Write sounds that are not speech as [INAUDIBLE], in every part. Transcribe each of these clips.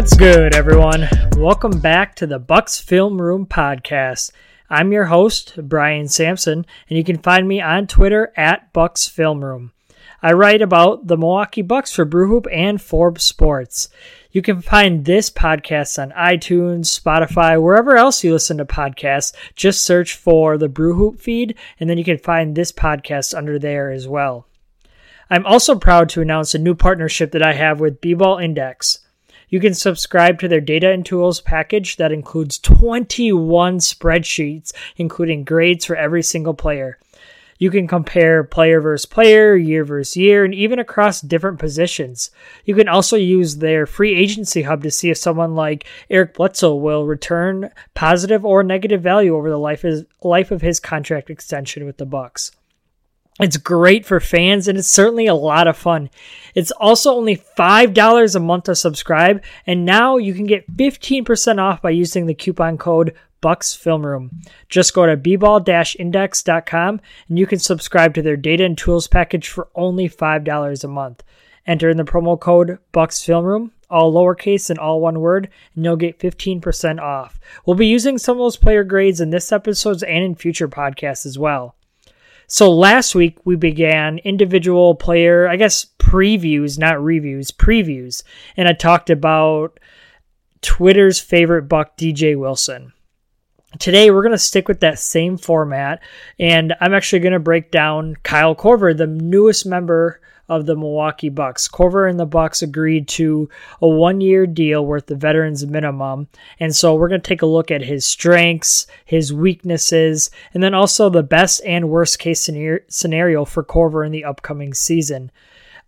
What's good, everyone? Welcome back to the Bucks Film Room podcast. I'm your host, Brian Sampson, and you can find me on Twitter at Bucks Film Room. I write about the Milwaukee Bucks for Brewhoop and Forbes Sports. You can find this podcast on iTunes, Spotify, wherever else you listen to podcasts. Just search for the Brewhoop feed, and then you can find this podcast under there as well. I'm also proud to announce a new partnership that I have with B-Ball Index. You can subscribe to their data and tools package that includes 21 spreadsheets, including grades for every single player. You can compare player versus player, year versus year, and even across different positions. You can also use their free agency hub to see if someone like Eric Bledsoe will return positive or negative value over the life, life of his contract extension with the Bucks. It's great for fans and it's certainly a lot of fun. It's also only $5 a month to subscribe, and now you can get 15% off by using the coupon code Bucks Film Room. Just go to bball-index.com and you can subscribe to their data and tools package for only $5 a month. Enter in the promo code Bucks Film Room, all lowercase and all one word, and you'll get 15% off. We'll be using some of those player grades in this episode and in future podcasts as well. So last week we began individual player, I guess previews, not reviews, previews. And I talked about Twitter's favorite buck, DJ Wilson. Today we're going to stick with that same format and I'm actually going to break down Kyle Korver, the newest member of the Milwaukee Bucks. Korver and the Bucks agreed to a one-year deal worth the veterans minimum, and so we're going to take a look at his strengths, his weaknesses, and then also the best and worst case scenario for Korver in the upcoming season.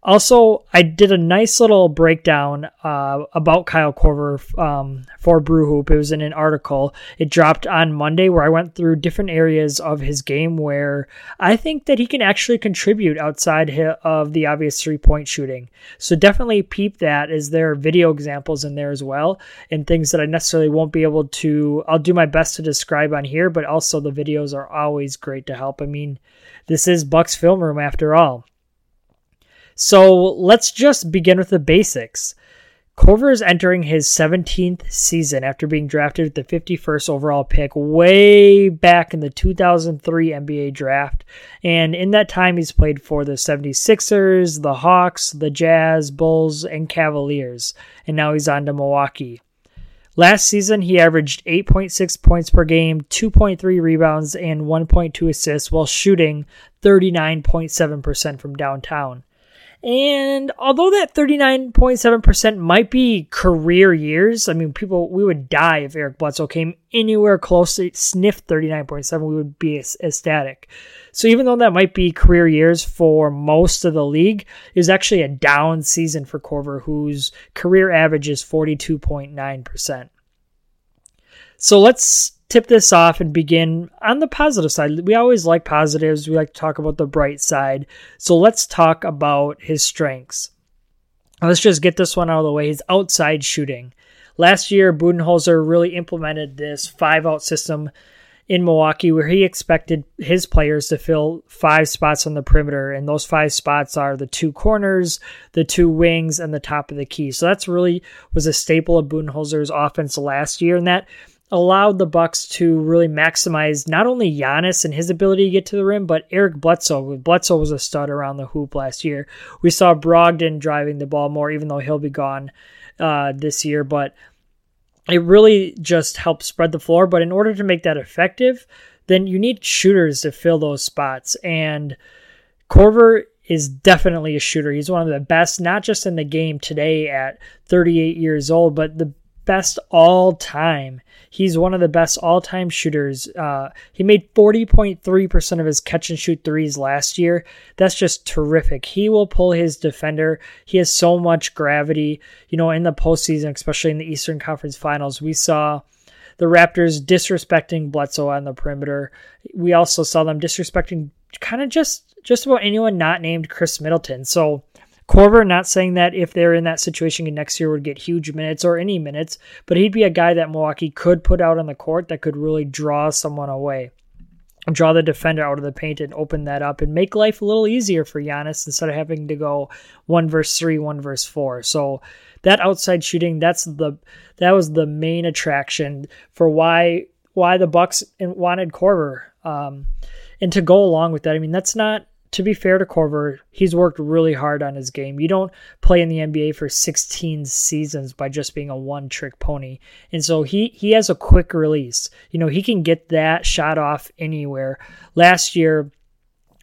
Also, I did a nice little breakdown uh, about Kyle Korver um, for Brewhoop. It was in an article. It dropped on Monday where I went through different areas of his game where I think that he can actually contribute outside of the obvious three point shooting. So definitely peep that as there are video examples in there as well and things that I necessarily won't be able to, I'll do my best to describe on here, but also the videos are always great to help. I mean, this is Bucks Film Room after all. So let's just begin with the basics. Korver is entering his 17th season after being drafted with the 51st overall pick way back in the 2003 NBA draft. And in that time, he's played for the 76ers, the Hawks, the Jazz, Bulls, and Cavaliers. And now he's on to Milwaukee. Last season, he averaged 8.6 points per game, 2.3 rebounds, and 1.2 assists while shooting 39.7% from downtown. And although that 39.7% might be career years, I mean, people, we would die if Eric Bledsoe came anywhere close to sniff 39.7, we would be ecstatic. So even though that might be career years for most of the league, it was actually a down season for Korver, whose career average is 42.9%. So let's tip this off and begin on the positive side. We always like positives. We like to talk about the bright side. So let's talk about his strengths. Let's just get this one out of the way. His outside shooting. Last year, Budenholzer really implemented this five out system in Milwaukee where he expected his players to fill five spots on the perimeter. And those five spots are the two corners, the two wings, and the top of the key. So that's really was a staple of Budenholzer's offense last year. And that allowed the Bucks to really maximize not only Giannis and his ability to get to the rim, but Eric Bledsoe. Bledsoe was a stud around the hoop last year. We saw Brogdon driving the ball more, even though he'll be gone uh, this year. But it really just helps spread the floor. But in order to make that effective, then you need shooters to fill those spots. And Korver is definitely a shooter. He's one of the best, not just in the game today at 38 years old, but the best all time. He's one of the best all time shooters. Uh, he made 40.3% of his catch and shoot threes last year. That's just terrific. He will pull his defender. He has so much gravity. You know, in the postseason, especially in the Eastern Conference Finals, we saw the Raptors disrespecting Bledsoe on the perimeter. We also saw them disrespecting kind of just just about anyone not named Khris Middleton. So Korver, not saying that if they're in that situation next year would get huge minutes or any minutes, but he'd be a guy that Milwaukee could put out on the court that could really draw someone away. draw the defender out of the paint and open that up and make life a little easier for Giannis instead of having to go one verse three, one verse four. So that outside shooting, that's the that was the main attraction for why why the Bucks wanted Korver. Um, and to go along with that, I mean that's not to be fair to Korver, he's worked really hard on his game. You don't play in the NBA for 16 seasons by just being a one-trick pony. And so he he has a quick release. You know, he can get that shot off anywhere. Last year,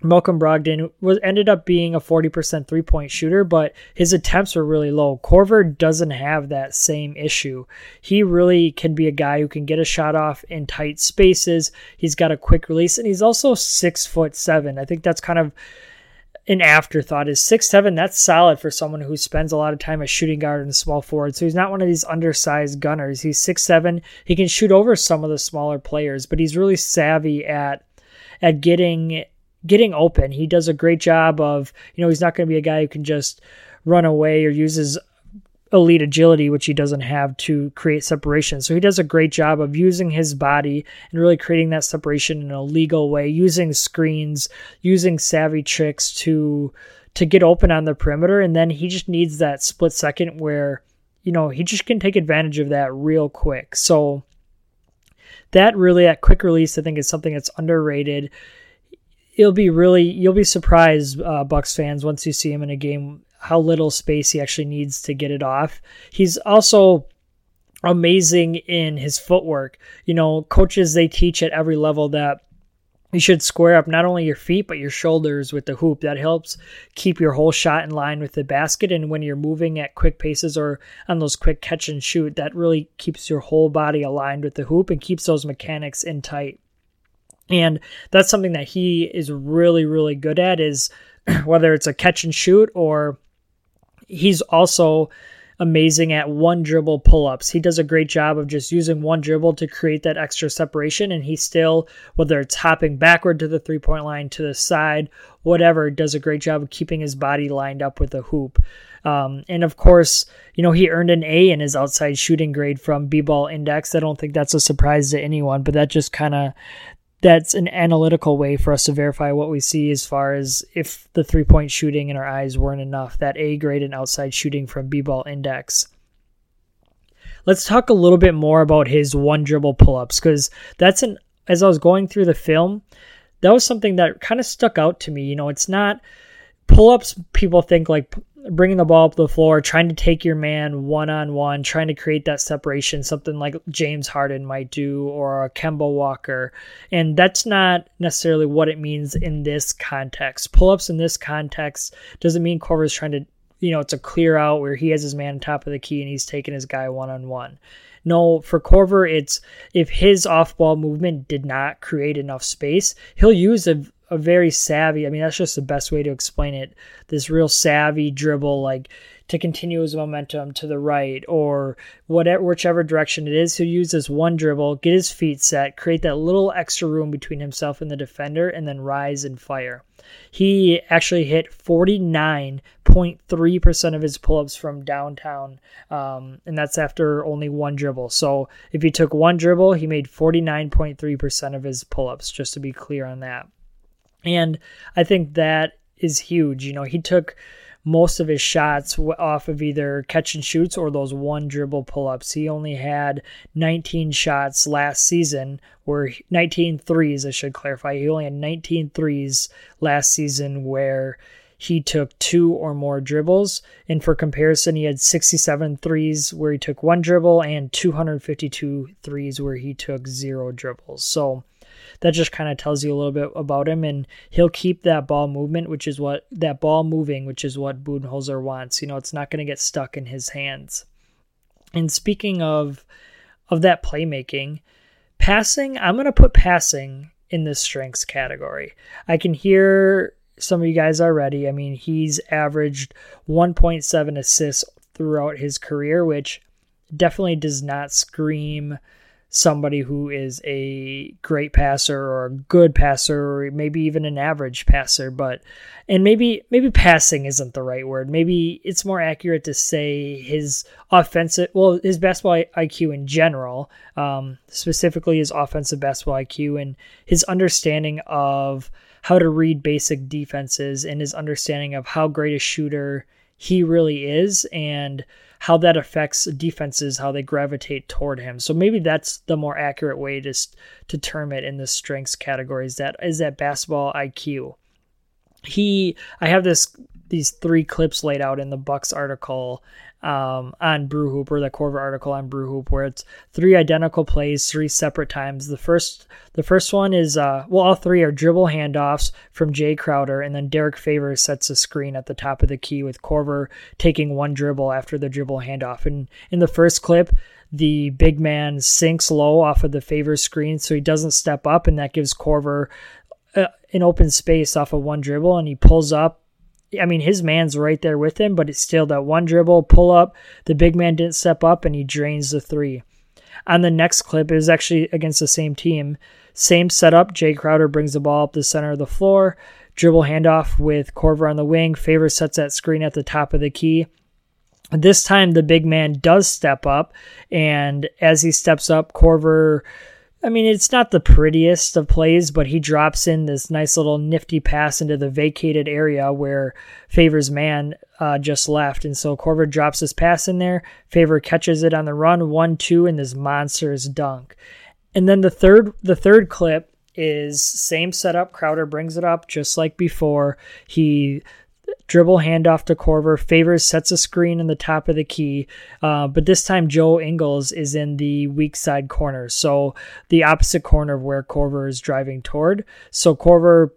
Malcolm Brogdon was ended up being a 40% three-point shooter, but his attempts were really low. Korver doesn't have that same issue. He really can be a guy who can get a shot off in tight spaces. He's got a quick release, and he's also six foot seven. I think that's kind of an afterthought. Is six seven? That's solid for someone who spends a lot of time as shooting guard and small forward. So he's not one of these undersized gunners. He's six seven. He can shoot over some of the smaller players, but he's really savvy at at getting getting open. He does a great job of, you know, he's not going to be a guy who can just run away or uses elite agility, which he doesn't have to create separation. So he does a great job of using his body and really creating that separation in a legal way, using screens, using savvy tricks to to get open on the perimeter. And then he just needs that split second where, you know, he just can take advantage of that real quick. So that really that quick release I think is something that's underrated it'll be really you'll be surprised, uh, Bucks fans, once you see him in a game how little space he actually needs to get it off. He's also amazing in his footwork. You know, coaches they teach at every level that you should square up not only your feet but your shoulders with the hoop. That helps keep your whole shot in line with the basket. And when you're moving at quick paces or on those quick catch and shoot, that really keeps your whole body aligned with the hoop and keeps those mechanics in tight. And that's something that he is really, really good at is [CLEARS THROAT] whether it's a catch and shoot or he's also amazing at one dribble pull ups. He does a great job of just using one dribble to create that extra separation. And he still, whether it's hopping backward to the three point line, to the side, whatever, does a great job of keeping his body lined up with the hoop. Um, and of course, you know, he earned an A in his outside shooting grade from B Ball Index. I don't think that's a surprise to anyone, but that just kind of that's an analytical way for us to verify what we see as far as if the three point shooting in our eyes weren't enough. That A grade and outside shooting from B ball index. Let's talk a little bit more about his one dribble pull ups because that's an, as I was going through the film, that was something that kind of stuck out to me. You know, it's not pull ups, people think like bringing the ball up the floor, trying to take your man one on one, trying to create that separation, something like James Harden might do or a Kemba Walker. And that's not necessarily what it means in this context. Pull ups in this context doesn't mean is trying to, you know, it's a clear out where he has his man on top of the key and he's taking his guy one on one. No, for Korver, it's if his off ball movement did not create enough space, he'll use a, a very savvy. I mean, that's just the best way to explain it. This real savvy dribble, like to continue his momentum to the right or whatever, whichever direction it is. He'll use this one dribble, get his feet set, create that little extra room between himself and the defender, and then rise and fire. He actually hit 49.3% of his pull ups from downtown, um, and that's after only one dribble. So if he took one dribble, he made 49.3% of his pull ups, just to be clear on that. And I think that is huge. You know, he took most of his shots off of either catch and shoots or those one dribble pull ups. He only had 19 shots last season, where 19 threes, I should clarify. He only had 19 threes last season where he took two or more dribbles. And for comparison, he had 67 threes where he took one dribble and 252 threes where he took zero dribbles. So, that just kind of tells you a little bit about him. And he'll keep that ball movement, which is what that ball moving, which is what Budenholzer wants. You know, it's not going to get stuck in his hands. And speaking of of that playmaking, passing, I'm going to put passing in the strengths category. I can hear some of you guys already. I mean, he's averaged 1.7 assists throughout his career, which definitely does not scream somebody who is a great passer or a good passer or maybe even an average passer but and maybe maybe passing isn't the right word. Maybe it's more accurate to say his offensive well his basketball iq in general um, specifically his offensive basketball iq and his understanding of how to read basic defenses and his understanding of how great a shooter he really is and how that affects defenses, how they gravitate toward him. So maybe that's the more accurate way to to term it in the strengths categories. That is that basketball IQ. He, I have this these three clips laid out in the Bucks article um, on Brew Hoop or the Korver article on Brew Hoop, where it's three identical plays, three separate times. The first, the first one is uh, well, all three are dribble handoffs from Jay Crowder, and then Derek Favors sets a screen at the top of the key with Korver taking one dribble after the dribble handoff. And in the first clip, the big man sinks low off of the Favors screen, so he doesn't step up, and that gives Korver uh, an open space off of one dribble, and he pulls up I mean, his man's right there with him, but it's still that one dribble, pull up. The big man didn't step up and he drains the three. On the next clip, it was actually against the same team. Same setup. Jay Crowder brings the ball up the center of the floor. Dribble handoff with Korver on the wing. Favor sets that screen at the top of the key. This time, the big man does step up. And as he steps up, Korver I mean, it's not the prettiest of plays, but he drops in this nice little nifty pass into the vacated area where Favor's man uh, just left. And so Korver drops his pass in there. Favor catches it on the run, one, two, and this monstrous dunk. And then the third, the third clip is same setup. Crowder brings it up just like before. He dribble handoff to Korver. Favors sets a screen in the top of the key, uh, but this time Joe Ingles is in the weak side corner, so the opposite corner of where Korver is driving toward. So Korver,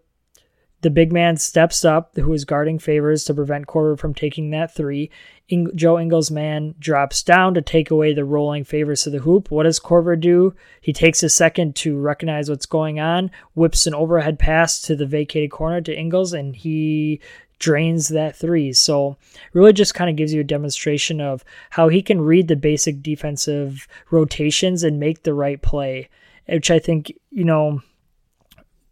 the big man, steps up, who is guarding Favors to prevent Korver from taking that three. In- Joe Ingles' man drops down to take away the rolling Favors to the hoop. What does Korver do? He takes a second to recognize what's going on, whips an overhead pass to the vacated corner to Ingles, and he drains that three. So really just kind of gives you a demonstration of how he can read the basic defensive rotations and make the right play, which I think, you know,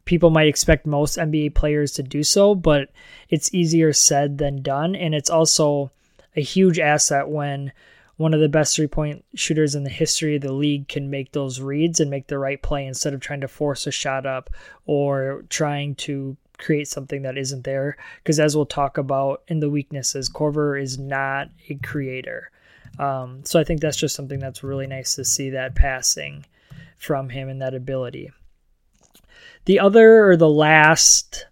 people might expect most NBA players to do so, but it's easier said than done. And it's also a huge asset when one of the best three point shooters in the history of the league can make those reads and make the right play instead of trying to force a shot up or trying to create something that isn't there. Because as we'll talk about in the weaknesses, Korver is not a creator. Um, so I think that's just something that's really nice to see that passing from him and that ability. The other or the last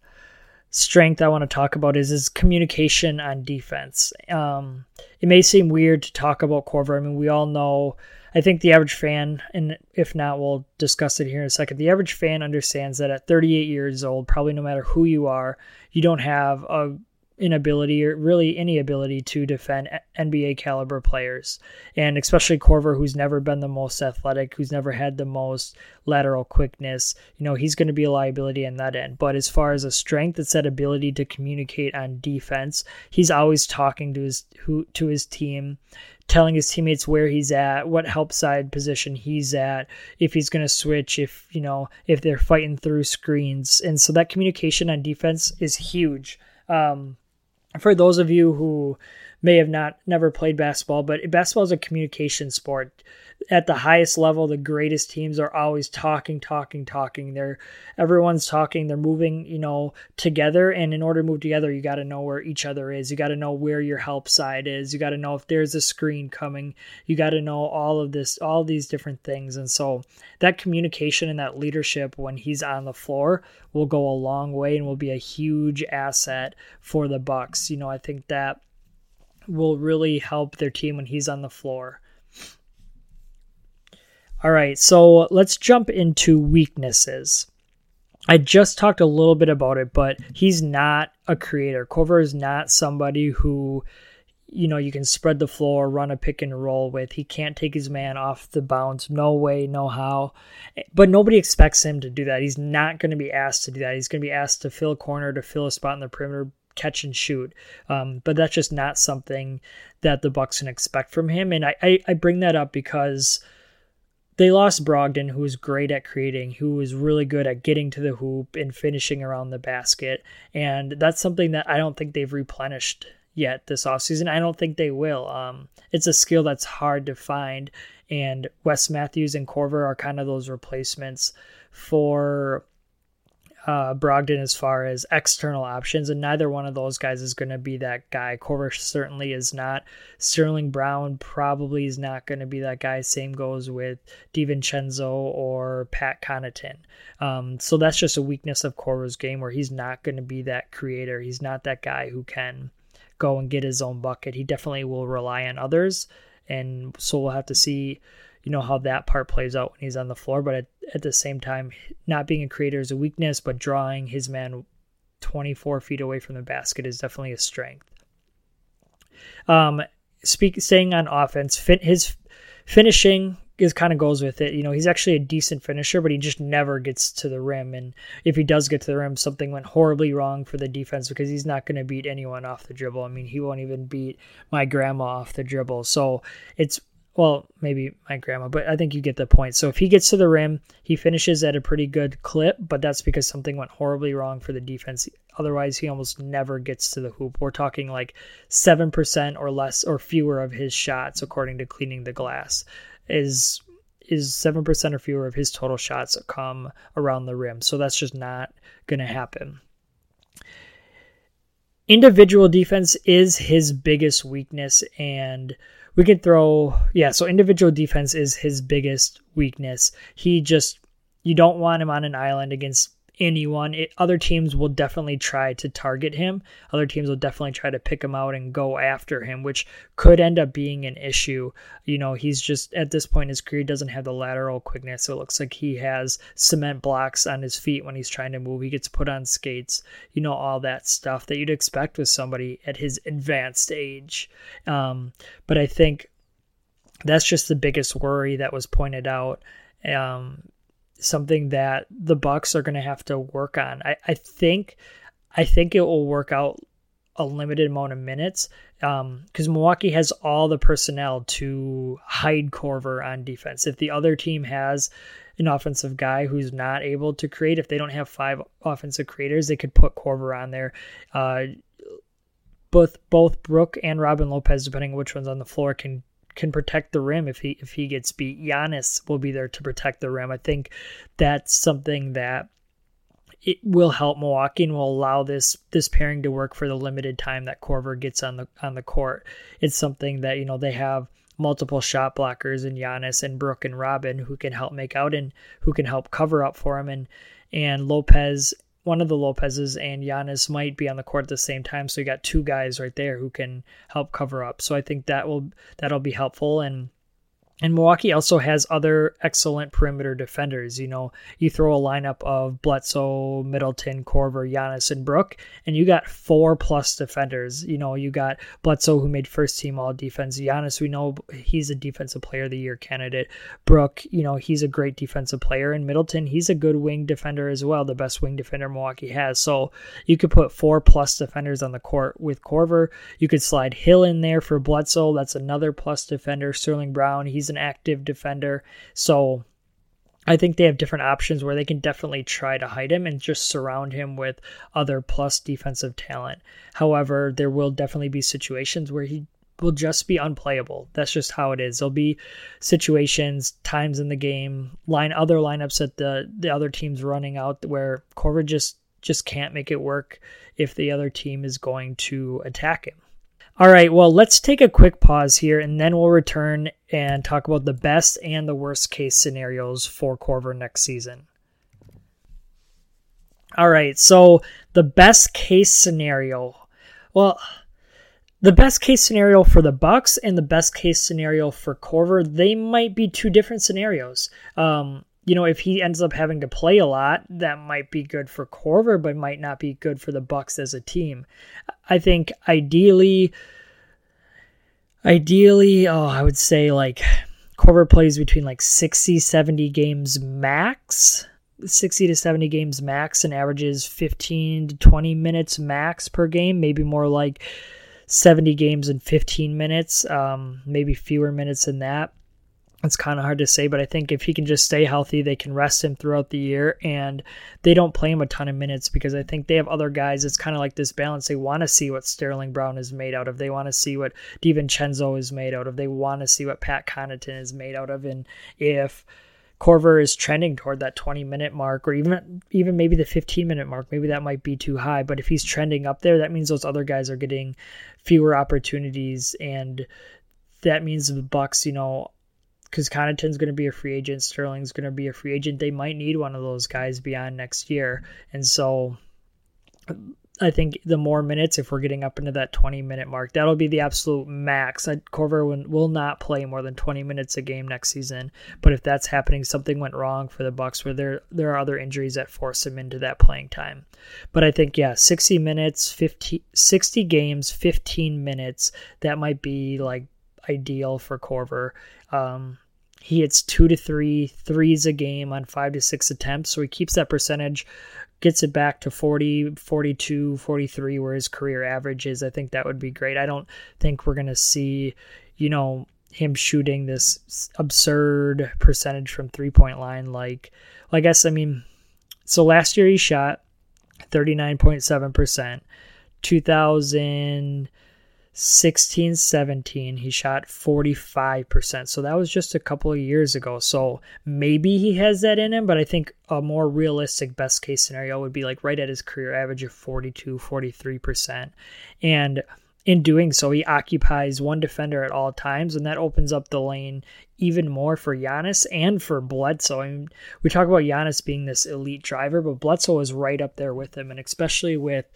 strength I want to talk about is his communication on defense. Um, it may seem weird to talk about Korver. I mean, we all know I think the average fan, and if not, we'll discuss it here in a second. The average fan understands that at 38 years old, probably no matter who you are, you don't have a inability or really any ability to defend NBA caliber players. And especially Korver, who's never been the most athletic, who's never had the most lateral quickness, you know, he's going to be a liability in that end. But as far as a strength, it's that ability to communicate on defense. He's always talking to his who to his team telling his teammates where he's at, what help side position he's at, if he's going to switch, if, you know, if they're fighting through screens. And so that communication on defense is huge. Um, for those of you who may have not never played basketball, but basketball is a communication sport at the highest level, the greatest teams are always talking, talking, talking. They're everyone's talking. They're moving, you know, together. And in order to move together, you got to know where each other is. You got to know where your help side is. You got to know if there's a screen coming. You got to know all of this, all these different things. And so that communication and that leadership when he's on the floor will go a long way and will be a huge asset for the Bucks. You know, I think that will really help their team when he's on the floor. All right, so let's jump into weaknesses. I just talked a little bit about it, but he's not a creator. Korver is not somebody who, you know, you can spread the floor, run a pick and roll with. He can't take his man off the bounce. No way, no how. But nobody expects him to do that. He's not going to be asked to do that. He's going to be asked to fill a corner, to fill a spot in the perimeter, catch and shoot. Um, but that's just not something that the Bucks can expect from him. And I, I, I bring that up because – they lost Brogdon, who was great at creating, who was really good at getting to the hoop and finishing around the basket. And that's something that I don't think they've replenished yet this offseason. I don't think they will. Um, it's a skill that's hard to find. And Wes Matthews and Korver are kind of those replacements for uh, Brogdon as far as external options, and neither one of those guys is going to be that guy. Korver certainly is not. Sterling Brown probably is not going to be that guy. Same goes with DiVincenzo or Pat Connaughton. Um, so that's just a weakness of Korver's game where he's not going to be that creator. He's not that guy who can go and get his own bucket. He definitely will rely on others, and so we'll have to see you know how that part plays out when he's on the floor. But at, at the same time, not being a creator is a weakness, but drawing his man 24 feet away from the basket is definitely a strength. Um, speak on offense, his finishing is kind of goes with it. You know, he's actually a decent finisher, but he just never gets to the rim. And if he does get to the rim, something went horribly wrong for the defense because he's not going to beat anyone off the dribble. I mean, he won't even beat my grandma off the dribble. So it's well, maybe my grandma, but I think you get the point. So if he gets to the rim, he finishes at a pretty good clip, but that's because something went horribly wrong for the defense. Otherwise, he almost never gets to the hoop. We're talking like 7% or less or fewer of his shots according to cleaning the glass is is 7% or fewer of his total shots come around the rim. So that's just not going to happen. Individual defense is his biggest weakness and we could throw yeah so individual defense is his biggest weakness. He just you don't want him on an island against anyone. It, other teams will definitely try to target him. Other teams will definitely try to pick him out and go after him which could end up being an issue. You know he's just at this point his career doesn't have the lateral quickness. So it looks like he has cement blocks on his feet when he's trying to move. He gets put on skates you know all that stuff that you'd expect with somebody at his advanced age. Um, but i think that's just the biggest worry that was pointed out um, something that the Bucks are going to have to work on. I, I think I think it will work out a limited amount of minutes because um, Milwaukee has all the personnel to hide Korver on defense. If the other team has an offensive guy who's not able to create, if they don't have five offensive creators, they could put Korver on there. Uh, both both Brook and Robin Lopez, depending on which one's on the floor, can can protect the rim if he if he gets beat. Giannis will be there to protect the rim. I think that's something that it will help Milwaukee and will allow this this pairing to work for the limited time that Korver gets on the on the court. It's something that you know they have multiple shot blockers in Giannis and Brook and Robin who can help make out and who can help cover up for him and and Lopez one of the Lopez's and Giannis might be on the court at the same time. So you got two guys right there who can help cover up. So I think that will that'll be helpful and and Milwaukee also has other excellent perimeter defenders. You know, you throw a lineup of Bledsoe, Middleton, Korver, Giannis, and Brook, and you got four plus defenders. You know, you got Bledsoe who made first team all defense. Giannis, we know he's a defensive player of the year candidate. Brook, you know, he's a great defensive player. And Middleton, he's a good wing defender as well, the best wing defender Milwaukee has. So you could put four plus defenders on the court with Korver. You could slide Hill in there for Bledsoe. That's another plus defender. Sterling Brown, he's an active defender. So I think they have different options where they can definitely try to hide him and just surround him with other plus defensive talent. However, there will definitely be situations where he will just be unplayable. That's just how it is. There'll be situations, times in the game, line other lineups that the the other team's running out where Korver just just can't make it work if the other team is going to attack him. All right, well, let's take a quick pause here and then we'll return and talk about the best and the worst case scenarios for Korver next season. All right, so the best case scenario. Well, the best case scenario for the Bucks and the best case scenario for Korver, they might be two different scenarios. Um, you know, if he ends up having to play a lot, that might be good for Korver, but might not be good for the Bucks as a team. I think ideally, ideally, oh, I would say like Korver plays between like 60, 70 games max. 60 to 70 games max and averages 15 to 20 minutes max per game, maybe more like 70 games in 15 minutes, um, maybe fewer minutes than that it's kind of hard to say, but I think if he can just stay healthy, they can rest him throughout the year and they don't play him a ton of minutes because I think they have other guys. It's kind of like this balance. They want to see what Sterling Brown is made out of. They want to see what DiVincenzo is made out of. They want to see what Pat Connaughton is made out of. And if Korver is trending toward that 20 minute mark or even even maybe the 15 minute mark, maybe that might be too high, but if he's trending up there, that means those other guys are getting fewer opportunities and that means the Bucks, you know, because Connaughton's going to be a free agent, Sterling's going to be a free agent. They might need one of those guys beyond next year, and so I think the more minutes, if we're getting up into that 20 minute mark, that'll be the absolute max. Korver will, will not play more than 20 minutes a game next season. But if that's happening, something went wrong for the Bucks, where there there are other injuries that force him into that playing time. But I think yeah, 60 minutes, 50, 60 games, 15 minutes. That might be like ideal for Korver. Um, he hits two to three threes a game on five to six attempts, so he keeps that percentage, gets it back to 40, 42, 43, where his career average is. I think that would be great. I don't think we're going to see, you know, him shooting this absurd percentage from three point line. Like, I guess, I mean, so last year he shot 39.7%. 2000 16 17 he shot 45% so that was just a couple of years ago. So maybe he has that in him but i think a more realistic best case scenario would be like right at his career average of 42 43% and in doing so, he occupies one defender at all times, and that opens up the lane even more for Giannis and for Bledsoe. I mean, we talk about Giannis being this elite driver, but Bledsoe is right up there with him, and especially with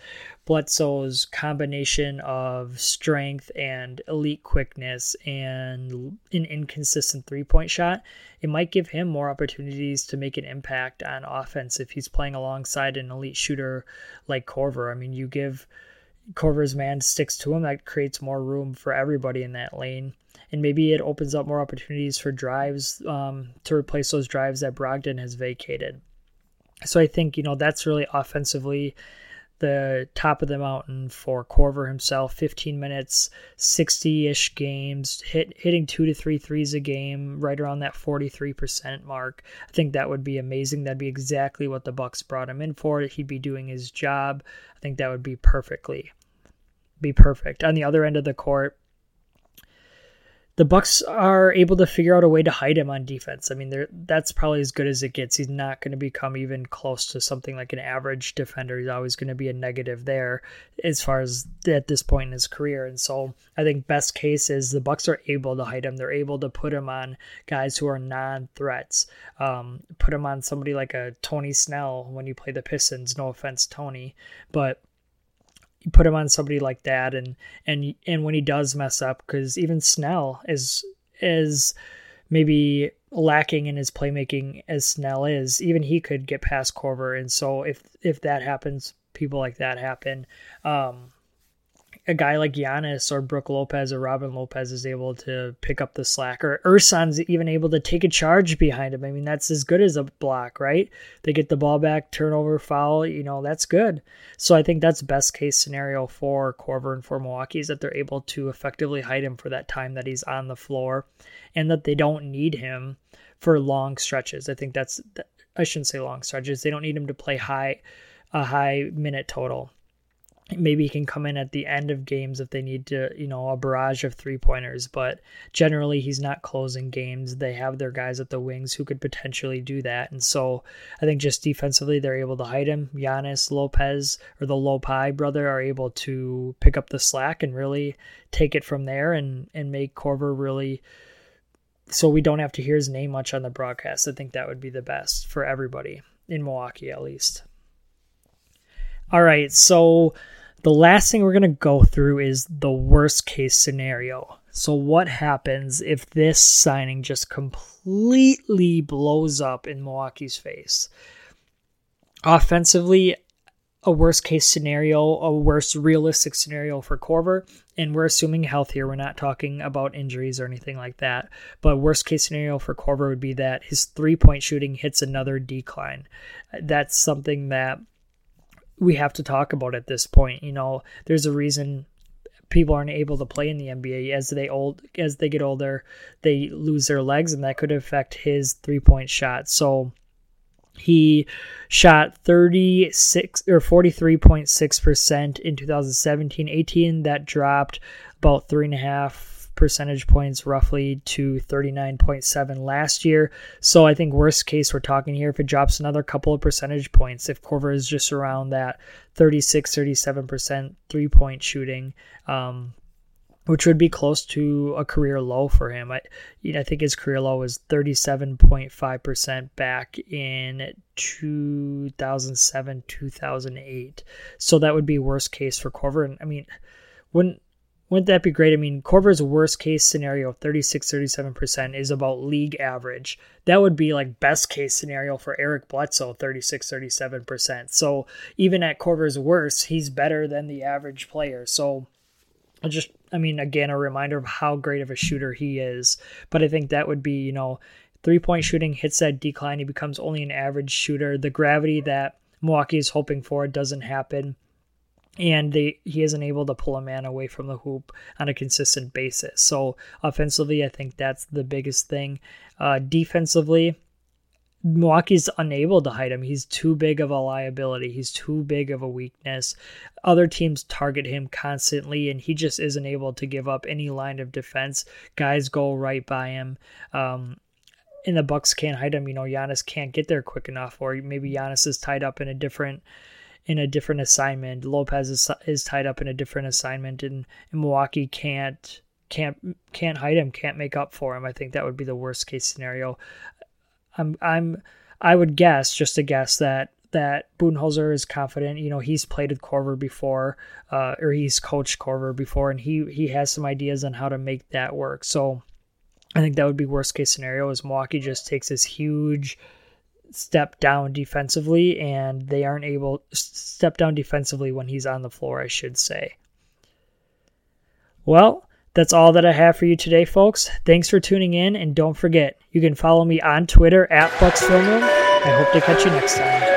Bledsoe's combination of strength and elite quickness and an inconsistent three point shot, it might give him more opportunities to make an impact on offense if he's playing alongside an elite shooter like Korver. I mean, you give Korver's man sticks to him, that creates more room for everybody in that lane. And maybe it opens up more opportunities for drives um, to replace those drives that Brogdon has vacated. So I think, you know, that's really offensively the top of the mountain for Korver himself. 15 minutes, 60 ish games, hit, hitting two to three threes a game, right around that 43% mark. I think that would be amazing. That'd be exactly what the Bucks brought him in for. He'd be doing his job. I think that would be perfectly, be perfect. On the other end of the court, the Bucks are able to figure out a way to hide him on defense. I mean, that's probably as good as it gets. He's not going to become even close to something like an average defender. He's always going to be a negative there as far as at this point in his career. And so I think best case is the Bucks are able to hide him. They're able to put him on guys who are non-threats. Um, put him on somebody like a Tony Snell when you play the Pistons. No offense, Tony, but you put him on somebody like that and and and when he does mess up because even snell is is maybe lacking in his playmaking as snell is. Even he could get past Korver. And so if if that happens people like that happen. Um a guy like Giannis or Brook Lopez or Robin Lopez is able to pick up the slack, or Ersan's even able to take a charge behind him. I mean, that's as good as a block, right? They get the ball back, turnover, foul, you know, that's good. So I think that's best case scenario for Korver and for Milwaukee is that they're able to effectively hide him for that time that he's on the floor and that they don't need him for long stretches. I think that's, I shouldn't say long stretches. They don't need him to play high, a high minute total maybe he can come in at the end of games if they need to, you know, a barrage of three pointers. But generally, he's not closing games. They have their guys at the wings who could potentially do that. And so I think just defensively, they're able to hide him. Giannis, Lopez, or the Lopai brother are able to pick up the slack and really take it from there and, and make Korver really. So we don't have to hear his name much on the broadcast. I think that would be the best for everybody in Milwaukee, at least. All right, so the last thing we're going to go through is the worst case scenario. So, what happens if this signing just completely blows up in Milwaukee's face? Offensively, a worst case scenario, a worst realistic scenario for Korver, and we're assuming health here. We're not talking about injuries or anything like that. But worst case scenario for Korver would be that his three point shooting hits another decline. That's something that we have to talk about at this point. You know, there's a reason people aren't able to play in the NBA as they old as they get older, they lose their legs, and that could affect his three point shot. So he shot 36 or 43.6% in 2017 18. That dropped about three and a half percentage points roughly to 39.7 last year. So I think worst case we're talking here if it drops another couple of percentage points if Korver is just around that 36 37% three point shooting um, which would be close to a career low for him. I, you know, I think his career low was 37.5% back in 2007, 2008. So that would be worst case for Korver. And I mean, wouldn't wouldn't that be great? I mean, Korver's worst case scenario, 36 37%, is about league average. That would be like best case scenario for Eric Bledsoe, 36 37%. So even at Korver's worst, he's better than the average player. So just, I mean, again, a reminder of how great of a shooter he is. But I think that would be, you know, three point shooting hits that decline. He becomes only an average shooter. The gravity that Milwaukee is hoping for doesn't happen and they he isn't able to pull a man away from the hoop on a consistent basis. So offensively, I think that's the biggest thing. Uh, defensively, Milwaukee's unable to hide him. He's too big of a liability. He's too big of a weakness. Other teams target him constantly, and he just isn't able to give up any line of defense. Guys go right by him. Um, and the Bucks can't hide him. You know, Giannis can't get there quick enough, or maybe Giannis is tied up in a different in a different assignment. Lopez is, is tied up in a different assignment, and, and Milwaukee can't can't can't hide him, can't make up for him. I think that would be the worst case scenario. I'm I'm I would guess, just a guess that that Budenholzer is confident. You know, he's played with Korver before, uh, or he's coached Korver before, and he he has some ideas on how to make that work. So I think that would be worst case scenario. Is Milwaukee just takes this huge step down defensively, and they aren't able step down defensively when he's on the floor, I should say. Well, that's all that I have for you today, folks. Thanks for tuning in, and don't forget, you can follow me on Twitter at Bucks Film Room. I hope to catch you next time.